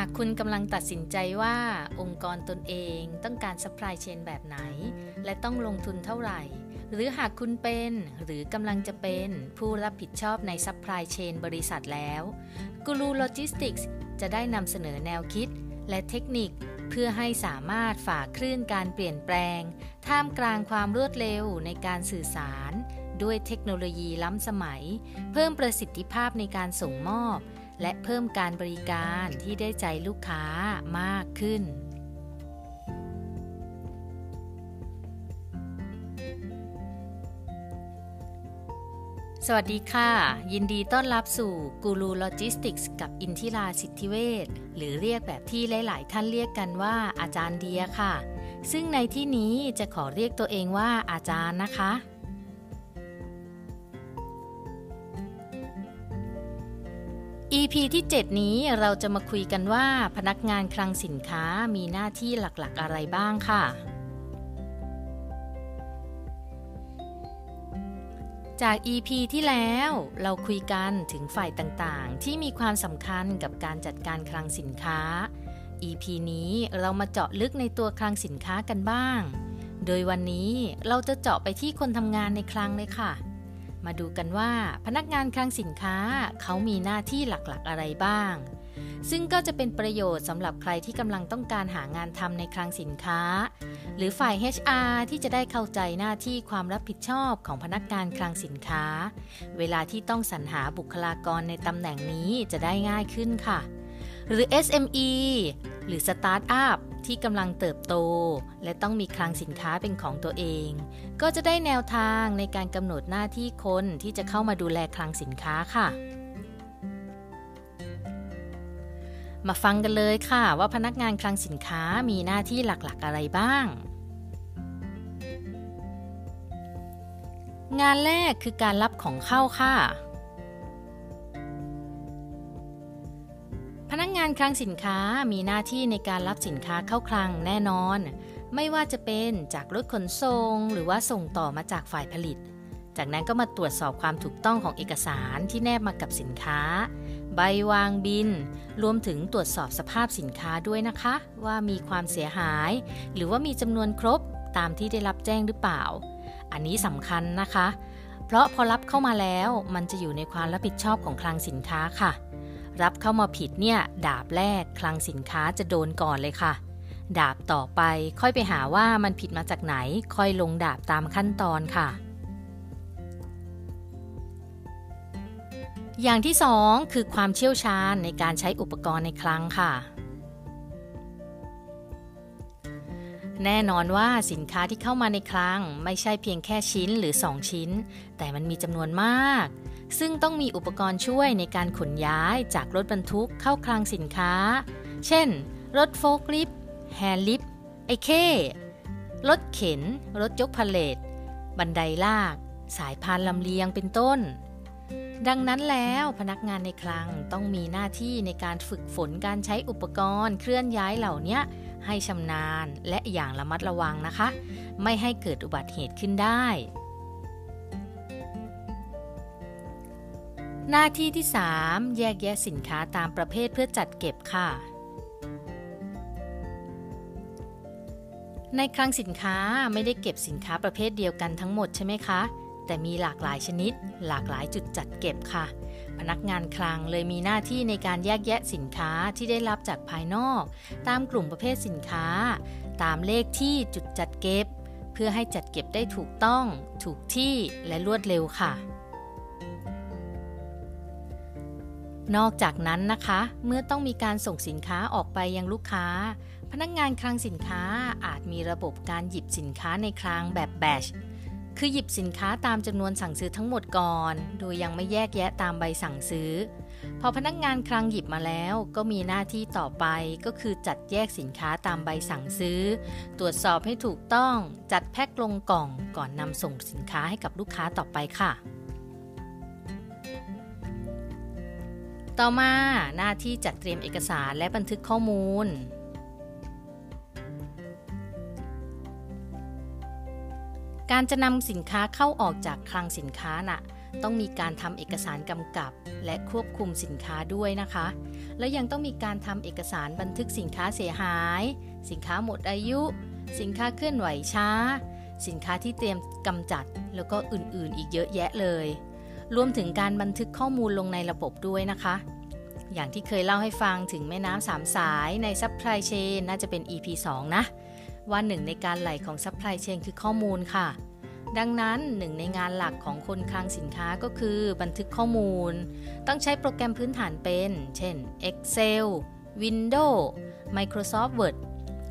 ากคุณกำลังตัดสินใจว่าองค์กรตนเองต้องการ supply chain แบบไหน และต้องลงทุนเท่าไหร่ หรือหากคุณเป็นหรือกำลังจะเป็นผู้รับผิดชอบใน supply chain บริษัทแล้ว Guru Logistics จะได้นำเสนอแนวคิด และเทคนิคเพื่อให้สามารถฝ่าคลื่นการเปลี่ยนแปลง ท่ามกลางความรวดเร็วในการสื่อสาร ด้วยเทคโนโลยีล้ำสมัย เพิ่มประสิทธิภาพในการส่งมอบ และเพิ่มการบริการที่ได้ใจลูกค้ามากขึ้น สวัสดีค่ะ ยินดีต้อนรับสู่กูรูโลจิสติกส์กับอินทิราสิทธิเวชหรือเรียกแบบที่หลาย ๆ ท่านเรียกกันว่าอาจารย์เดียค่ะ ซึ่งในที่นี้จะขอเรียกตัวเองว่าอาจารย์นะคะ EP ที่ 7 นี้เราจะมาคุยกันว่าพนักงานคลังสินค้ามีหน้าที่หลักๆอะไรบ้างค่ะ จาก EP ที่แล้วเราคุยกันถึงฝ่ายต่างๆ ที่มีความสำคัญกับการจัดการคลังสินค้า EP นี้เรามาเจาะลึกในตัวคลังสินค้ากันบ้าง โดยวันนี้เราจะเจาะไปที่คนทำงานในคลังเลยค่ะ มาดูกันว่าพนักงานคลังสินค้าเขามีหน้าที่หลักๆอะไรบ้าง ซึ่งก็จะเป็นประโยชน์สำหรับใครที่กำลังต้องการหางานทำในคลังสินค้า หรือฝ่าย HR ที่จะได้เข้าใจหน้าที่ความรับผิดชอบของพนักงานคลังสินค้า เวลาที่ต้องสรรหาบุคลากรในตำแหน่งนี้จะได้ง่ายขึ้นค่ะ หรือ SME หรือสตาร์ ที่กำลังเติบโต และต้องมีคลังสินค้าเป็นของตัวเอง ก็จะได้แนวทางในการกำหนดหน้าที่คนที่จะเข้ามาดูแลคลังสินค้าค่ะ มาฟังกันเลยค่ะว่าพนักงานคลังสินค้ามีหน้าที่หลักๆอะไรบ้าง งานแรกคือการรับของเข้าค่ะ พนักงงานคลังสินค้ามีหน้าที่ในการรับสินค้าเข้าคลังแน่นอน ไม่ว่าจะเป็นจากรถขนส่งหรือว่าส่งต่อมาจากฝ่ายผลิต จากนั้นก็มาตรวจสอบความถูกต้องของเอกสารที่แนบมากับสินค้า ใบวางบิน รวมถึงตรวจสอบสภาพสินค้าด้วยนะคะ ว่ามีความเสียหาย หรือว่ามีจำนวนครบตามที่ได้รับแจ้งหรือเปล่า อันนี้สำคัญนะคะ เพราะพอรับเข้ามาแล้วมันจะอยู่ในความรับผิดชอบของคลังสินค้าค่ะ รับเข้ามาผิดเนี่ยดาบแรกคลังสินค้าจะโดนก่อนเลยค่ะ ดาบต่อไปค่อยไปหาว่ามันผิดมาจากไหน ค่อยลงดาบตามขั้นตอนค่ะ อย่างที่สองคือความเชี่ยวชาญในการใช้อุปกรณ์ในคลังค่ะแน่นอนว่าสินค้าที่เข้ามาในคลังไม่ใช่เพียงแค่ชิ้นหรือ 2 ชิ้น แต่มันมีจำนวนมาก ซึ่งต้องมีอุปกรณ์ช่วยในการขนย้ายจากรถบรรทุกเข้าคลังสินค้า เช่น รถ forklift hand lift ไอเครถเข็น รถยกพาเลตบันไดลาก สายพานลำเลียงเป็นต้น ดังนั้นแล้วพนักงานในคลังต้องมีหน้าที่ในการฝึกฝนการใช้อุปกรณ์เคลื่อนย้ายเหล่านี้ให้ชำนาญและอย่างระมัดระวังนะคะ ไม่ให้เกิดอุบัติเหตุขึ้นได้ หน้าที่ที่ 3 แยกแยะสินค้าตามประเภทเพื่อจัดเก็บค่ะ ในคลังสินค้าไม่ได้เก็บสินค้าประเภทเดียวกันทั้งหมดใช่ไหมคะ แต่มีหลากหลายชนิด หลากหลายจุดจัดเก็บค่ะ พนักงานคลังเลยมีหน้าที่ในการแยกแยะสินค้าที่ได้รับจากภายนอก ตามกลุ่มประเภทสินค้า ตามเลขที่จุดจัดเก็บ เพื่อให้จัดเก็บได้ถูกต้อง ถูกที่และรวดเร็วค่ะ นอกจากนั้นนะคะ เมื่อต้องมีการส่งสินค้าออกไปยังลูกค้า พนักงงานคลังสินค้าอาจมีระบบการหยิบสินค้าในคลังแบบแบชคือหยิบสินค้าตามจำนวนสั่งซื้อทั้งหมดก่อน โดยยังไม่แยกแยะตามใบสั่งซื้อ พอพนักงานคลังหยิบมาแล้วก็มีหน้าที่ต่อไปก็คือจัดแยกสินค้าตามใบสั่งซื้อ ตรวจสอบให้ถูกต้อง จัดแพ็คลงกล่องก่อนนำส่งสินค้าให้กับลูกค้าต่อไปค่ะ ต่อมาหน้าที่จัดเตรียมเอกสารและบันทึกข้อมูล การจะนำสินค้าเข้าออกจากคลังสินค้าน่ะต้องมีการทำเอกสารกำกับ และควบคุมสินค้าด้วยนะคะ และยังต้องมีการทำเอกสารบันทึกสินค้าเสียหาย สินค้าหมดอายุ สินค้าเคลื่อนไหวช้า สินค้าที่เตรียมกำจัด แล้วก็อื่นๆ อีกเยอะแยะเลย รวมถึงการบันทึกข้อมูลลงในระบบด้วยนะคะ อย่างที่เคยเล่าให้ฟังถึงแม่น้ำสามสายใน supply chain น่าจะเป็น EP 2 นะ ว่าหนึ่งในการไหลของ supply chain คือข้อมูลค่ะ ดังนั้นหนึ่งในงานหลักของคนคลังสินค้าก็คือบันทึกข้อมูล ต้องใช้โปรแกรมพื้นฐานเป็น เช่น Excel Windows Microsoft Word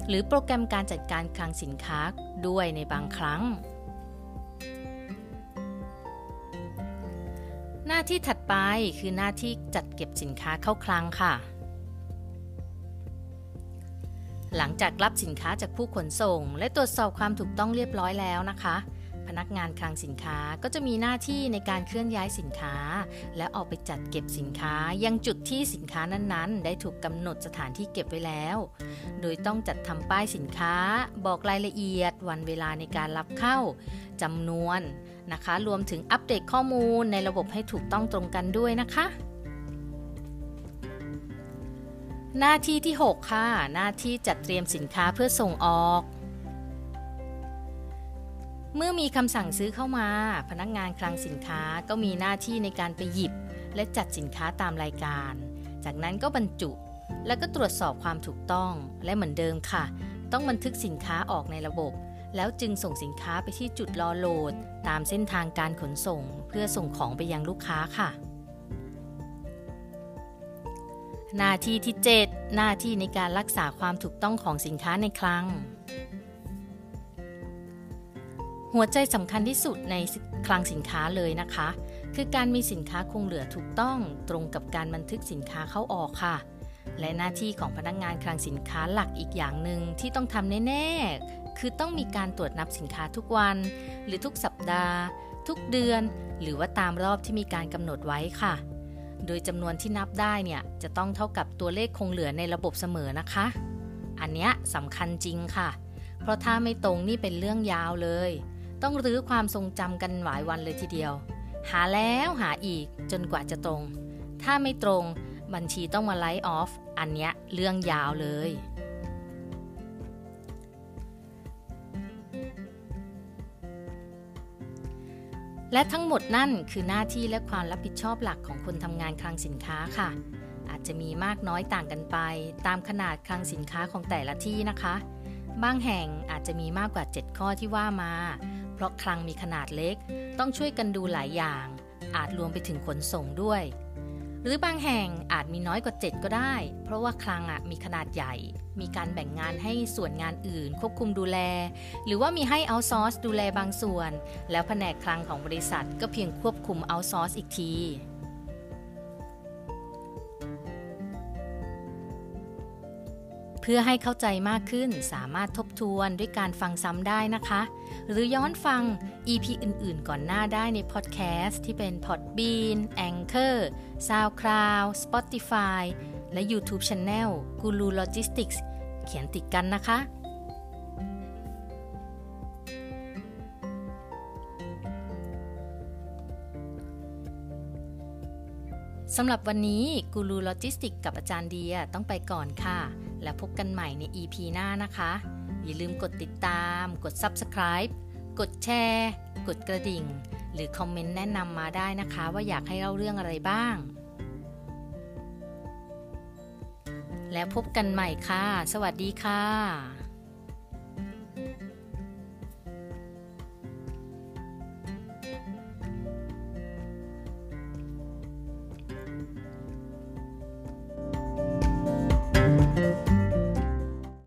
หรือโปรแกรมการจัดการคลังสินค้าด้วยในบางครั้ง หน้าที่ถัดไปคือหน้าที่จัดเก็บสินค้าเข้าคลังค่ะ หลังจากรับสินค้าจากผู้ขนส่ง และตรวจสอบความถูกต้องเรียบร้อยแล้วนะคะ พนักงานคลังสินค้าก็จะมีหน้าที่ในการเคลื่อนย้ายสินค้า และออกไปจัดเก็บสินค้ายังจุดที่สินค้านั้นๆ ได้ถูกกำหนดสถานที่เก็บไว้แล้ว โดยต้องจัดทำป้ายสินค้า บอกรายละเอียด วันเวลาในการรับเข้าจำนวน นะคะ รวมถึงอัปเดตข้อมูลในระบบให้ถูกต้องตรงกันด้วยนะคะ หน้าที่ที่ 6 ค่ะ หน้าที่จัดเตรียมสินค้าเพื่อส่งออกเมื่อมีคำสั่งซื้อเข้ามา พนักงานคลังสินค้าก็มีหน้าที่ในการไปหยิบ และจัดสินค้าตามรายการ จากนั้นก็บรรจุ แล้วก็ตรวจสอบความถูกต้องและเหมือนเดิมค่ะ ต้องบันทึกสินค้าออกในระบบ แล้วจึงส่งสินค้าไปที่จุดรอโหลด ตามเส้นทางการขนส่ง เพื่อส่งของไปยังลูกค้าค่ะ หน้าที่ที่ 7 หน้าที่ในการรักษาความถูกต้องของสินค้าในคลัง หัวใจสำคัญที่สุดในคลังสินค้าเลยนะคะ คือการมีสินค้าคงเหลือถูกต้องตรงกับการบันทึกสินค้าเข้าออกค่ะและหน้าที่ของพนักงงานคลังสินค้าหลักอีกอย่างหนึ่งที่ต้องทำแน่ๆ คือต้องมีการตรวจนับสินค้าทุกวัน หรือทุกสัปดาห์ ทุกเดือน หรือว่าตามรอบที่มีการกำหนดไว้ค่ะ โดยจำนวนที่นับได้เนี่ยจะต้องเท่ากับตัวเลขคงเหลือในระบบเสมอนะคะ อันนี้สำคัญจริงค่ะ เพราะถ้าไม่ตรงนี่เป็นเรื่องยาวเลย ต้องรื้อความทรงจำกันหลายวันเลยทีเดียว หาแล้วหาอีกจนกว่าจะตรง ถ้าไม่ตรงบัญชีต้องมาไลฟ์ออฟ อันเนี้ยเรื่องยาวเลย และทั้งหมดนั่นคือหน้าที่และความรับผิดชอบหลักของคนทำงานคลังสินค้าค่ะ อาจจะมีมากน้อยต่างกันไป ตามขนาดคลังสินค้าของแต่ละที่นะคะ บางแห่งอาจจะมีมากกว่า 7 ข้อที่ว่ามา เพราะคลังมีขนาดเล็ก ต้องช่วยกันดูหลายอย่าง อาจรวมไปถึงขนส่งด้วย หรือบางแห่งอาจมีน้อยกว่า 7 ก็ได้ เพราะว่าคลังอะมีขนาดใหญ่ มีการแบ่งงานให้ส่วนงานอื่น ควบคุมดูแล หรือว่ามีให้เอาซอร์สดูแลบางส่วน แล้วแผนกคลังของบริษัทก็เพียงควบคุมเอาซอร์สอีกที เพื่อให้เข้าใจมากขึ้นสามารถทบทวนด้วยการฟังซ้ำได้นะคะ หรือย้อนฟัง EP อื่นๆ ก่อนหน้าได้ในพอดแคสต์ที่เป็น Podbean Anchor SoundCloud Spotify และ YouTube Channel Guru Logistics เขียนติดกันนะคะ สำหรับวันนี้กูรูโลจิสติกส์กับอาจารย์เดียต้องไปก่อนค่ะ แล้วพบกันใหม่ใน EP หน้านะคะ อย่าลืมกดติดตาม กด Subscribe กดแชร์ กดกระดิ่ง หรือคอมเมนต์แนะนำมาได้นะคะ ว่าอยากให้เล่าเรื่องอะไรบ้าง แล้วพบกันใหม่ค่ะ สวัสดีค่ะ